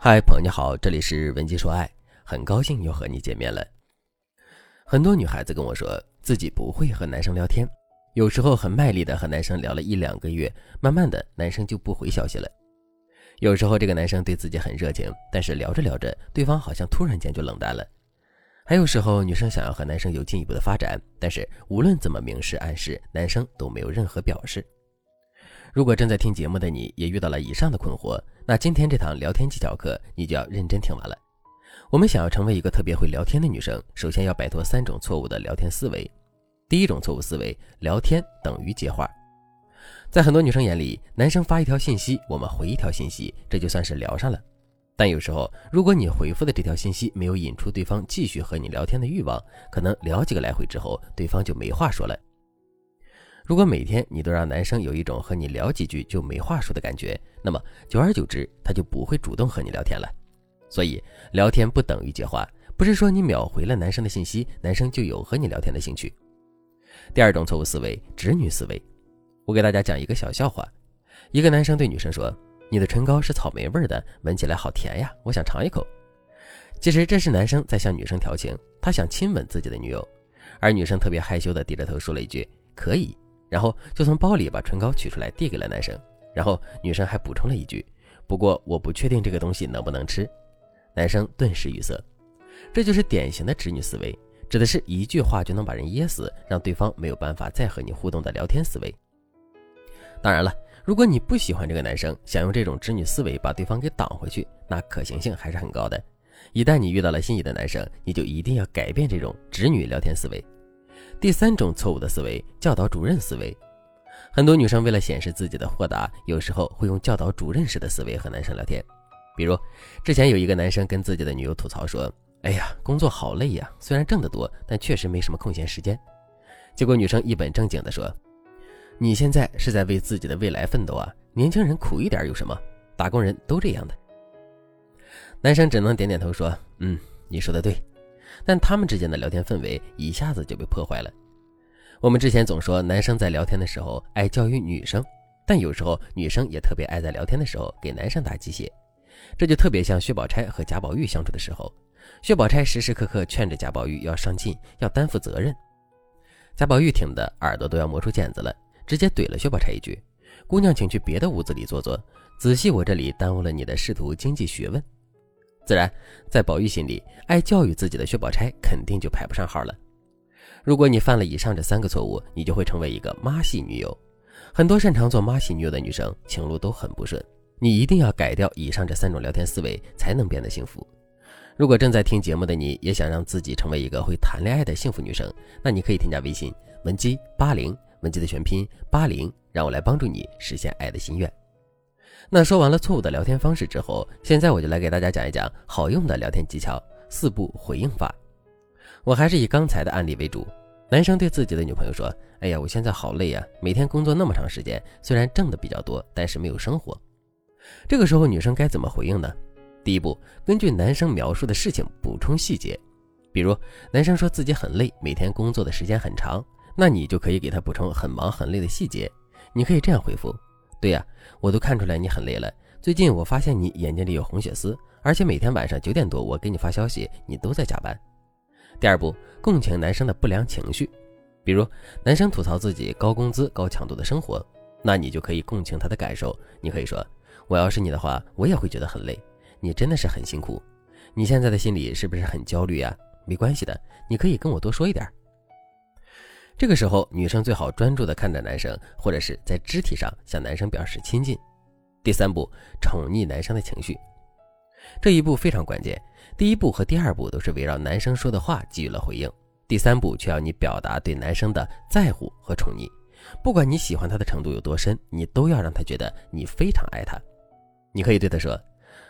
嗨，朋友你好，这里是文姬说爱，很高兴又和你见面了。很多女孩子跟我说自己不会和男生聊天，有时候很卖力的和男生聊了一两个月，慢慢的男生就不回消息了。有时候这个男生对自己很热情，但是聊着聊着，对方好像突然间就冷淡了。还有时候女生想要和男生有进一步的发展，但是无论怎么明示暗示，男生都没有任何表示。如果正在听节目的你也遇到了以上的困惑，那今天这堂聊天技巧课你就要认真听完了。我们想要成为一个特别会聊天的女生，首先要摆脱三种错误的聊天思维。第一种错误思维，聊天等于接话。在很多女生眼里，男生发一条信息，我们回一条信息，这就算是聊上了。但有时候，如果你回复的这条信息没有引出对方继续和你聊天的欲望，可能聊几个来回之后，对方就没话说了。如果每天你都让男生有一种和你聊几句就没话说的感觉，那么久而久之，他就不会主动和你聊天了。所以，聊天不等于接话，不是说你秒回了男生的信息，男生就有和你聊天的兴趣。第二种错误思维，直女思维。我给大家讲一个小笑话：一个男生对女生说：“你的唇膏是草莓味的，闻起来好甜呀，我想尝一口。”其实这是男生在向女生调情，他想亲吻自己的女友，而女生特别害羞的低着头说了一句：“可以。”然后就从包里把唇膏取出来递给了男生，然后女生还补充了一句：“不过我不确定这个东西能不能吃。”男生顿时语塞。这就是典型的直女思维，指的是一句话就能把人噎死，让对方没有办法再和你互动的聊天思维。当然了，如果你不喜欢这个男生，想用这种直女思维把对方给挡回去，那可行性还是很高的。一旦你遇到了心仪的男生，你就一定要改变这种直女聊天思维。第三种错误的思维，教导主任思维。很多女生为了显示自己的豁达，有时候会用教导主任式的思维和男生聊天。比如，之前有一个男生跟自己的女友吐槽说：“哎呀，工作好累呀，虽然挣得多，但确实没什么空闲时间。”结果女生一本正经地说：“你现在是在为自己的未来奋斗啊，年轻人苦一点有什么？打工人都这样的。”男生只能点点头说：“嗯，你说的对。”但他们之间的聊天氛围一下子就被破坏了。我们之前总说男生在聊天的时候爱教育女生，但有时候女生也特别爱在聊天的时候给男生打鸡血，这就特别像薛宝钗和贾宝玉相处的时候，薛宝钗时时刻刻劝着贾宝玉要上进，要担负责任。贾宝玉听得耳朵都要磨出茧子了，直接怼了薛宝钗一句：“姑娘，请去别的屋子里坐坐，仔细我这里耽误了你的仕途经济学问。”自然，在宝玉心里，爱教育自己的薛宝钗肯定就排不上号了。如果你犯了以上这三个错误，你就会成为一个妈系女友。很多擅长做妈系女友的女生，情路都很不顺。你一定要改掉以上这三种聊天思维，才能变得幸福。如果正在听节目的你也想让自己成为一个会谈恋爱的幸福女生，那你可以添加微信文姬八零，文姬的全拼八零，让我来帮助你实现爱的心愿。那说完了错误的聊天方式之后，现在我就来给大家讲一讲好用的聊天技巧——四步回应法。我还是以刚才的案例为主。男生对自己的女朋友说：“哎呀，我现在好累呀，每天工作那么长时间，虽然挣的比较多，但是没有生活。”这个时候，女生该怎么回应呢？第一步，根据男生描述的事情补充细节。比如，男生说自己很累，每天工作的时间很长，那你就可以给他补充很忙很累的细节。你可以这样回复。对呀，我都看出来你很累了。最近我发现你眼睛里有红血丝，而且每天晚上九点多我给你发消息，你都在加班。第二步，共情男生的不良情绪，比如男生吐槽自己高工资、高强度的生活，那你就可以共情他的感受。你可以说：“我要是你的话，我也会觉得很累。你真的是很辛苦，你现在的心里是不是很焦虑呀？没关系的，你可以跟我多说一点。”这个时候，女生最好专注地看着男生，或者是在肢体上向男生表示亲近。第三步，宠溺男生的情绪，这一步非常关键。第一步和第二步都是围绕男生说的话给予了回应，第三步却要你表达对男生的在乎和宠溺。不管你喜欢他的程度有多深，你都要让他觉得你非常爱他。你可以对他说：“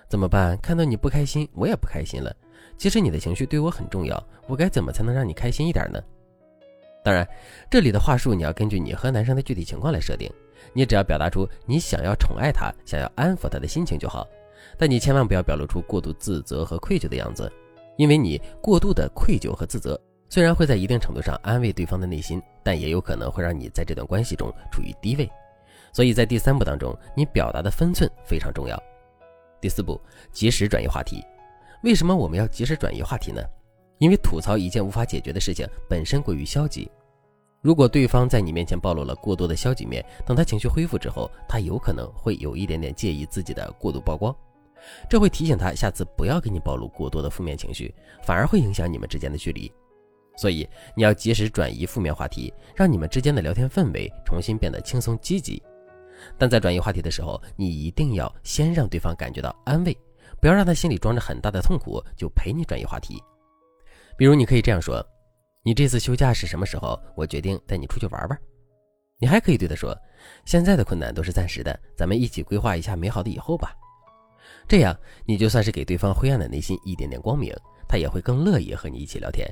怎么办？看到你不开心，我也不开心了。其实你的情绪对我很重要，我该怎么才能让你开心一点呢？”当然，这里的话术你要根据你和男生的具体情况来设定。你只要表达出你想要宠爱他、想要安抚他的心情就好。但你千万不要表露出过度自责和愧疚的样子，因为你过度的愧疚和自责，虽然会在一定程度上安慰对方的内心，但也有可能会让你在这段关系中处于低位。所以在第三步当中，你表达的分寸非常重要。第四步，及时转移话题。为什么我们要及时转移话题呢？因为吐槽一件无法解决的事情本身过于消极。如果对方在你面前暴露了过多的消极面，等他情绪恢复之后，他有可能会有一点点介意自己的过度曝光，这会提醒他下次不要给你暴露过多的负面情绪，反而会影响你们之间的距离。所以你要及时转移负面话题，让你们之间的聊天氛围重新变得轻松积极。但在转移话题的时候，你一定要先让对方感觉到安慰，不要让他心里装着很大的痛苦就陪你转移话题。比如，你可以这样说：“你这次休假是什么时候？我决定带你出去玩玩。”你还可以对他说：“现在的困难都是暂时的，咱们一起规划一下美好的以后吧。”这样，你就算是给对方灰暗的内心一点点光明，他也会更乐意和你一起聊天。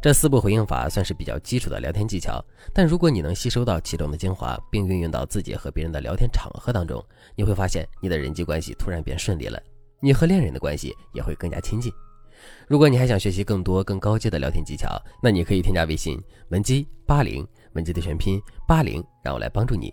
这四步回应法算是比较基础的聊天技巧，但如果你能吸收到其中的精华，并运用到自己和别人的聊天场合当中，你会发现你的人际关系突然变顺利了，你和恋人的关系也会更加亲近。如果你还想学习更多更高阶的聊天技巧，那你可以添加微信文姬八零，文姬的全拼八零，让我来帮助你。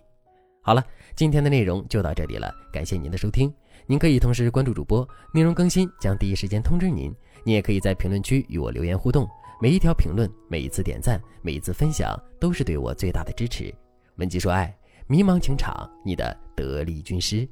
好了，今天的内容就到这里了，感谢您的收听。您可以同时关注主播，内容更新将第一时间通知您。你也可以在评论区与我留言互动。每一条评论，每一次点赞，每一次分享，都是对我最大的支持。文姬说爱，迷茫情场，你的得力军师。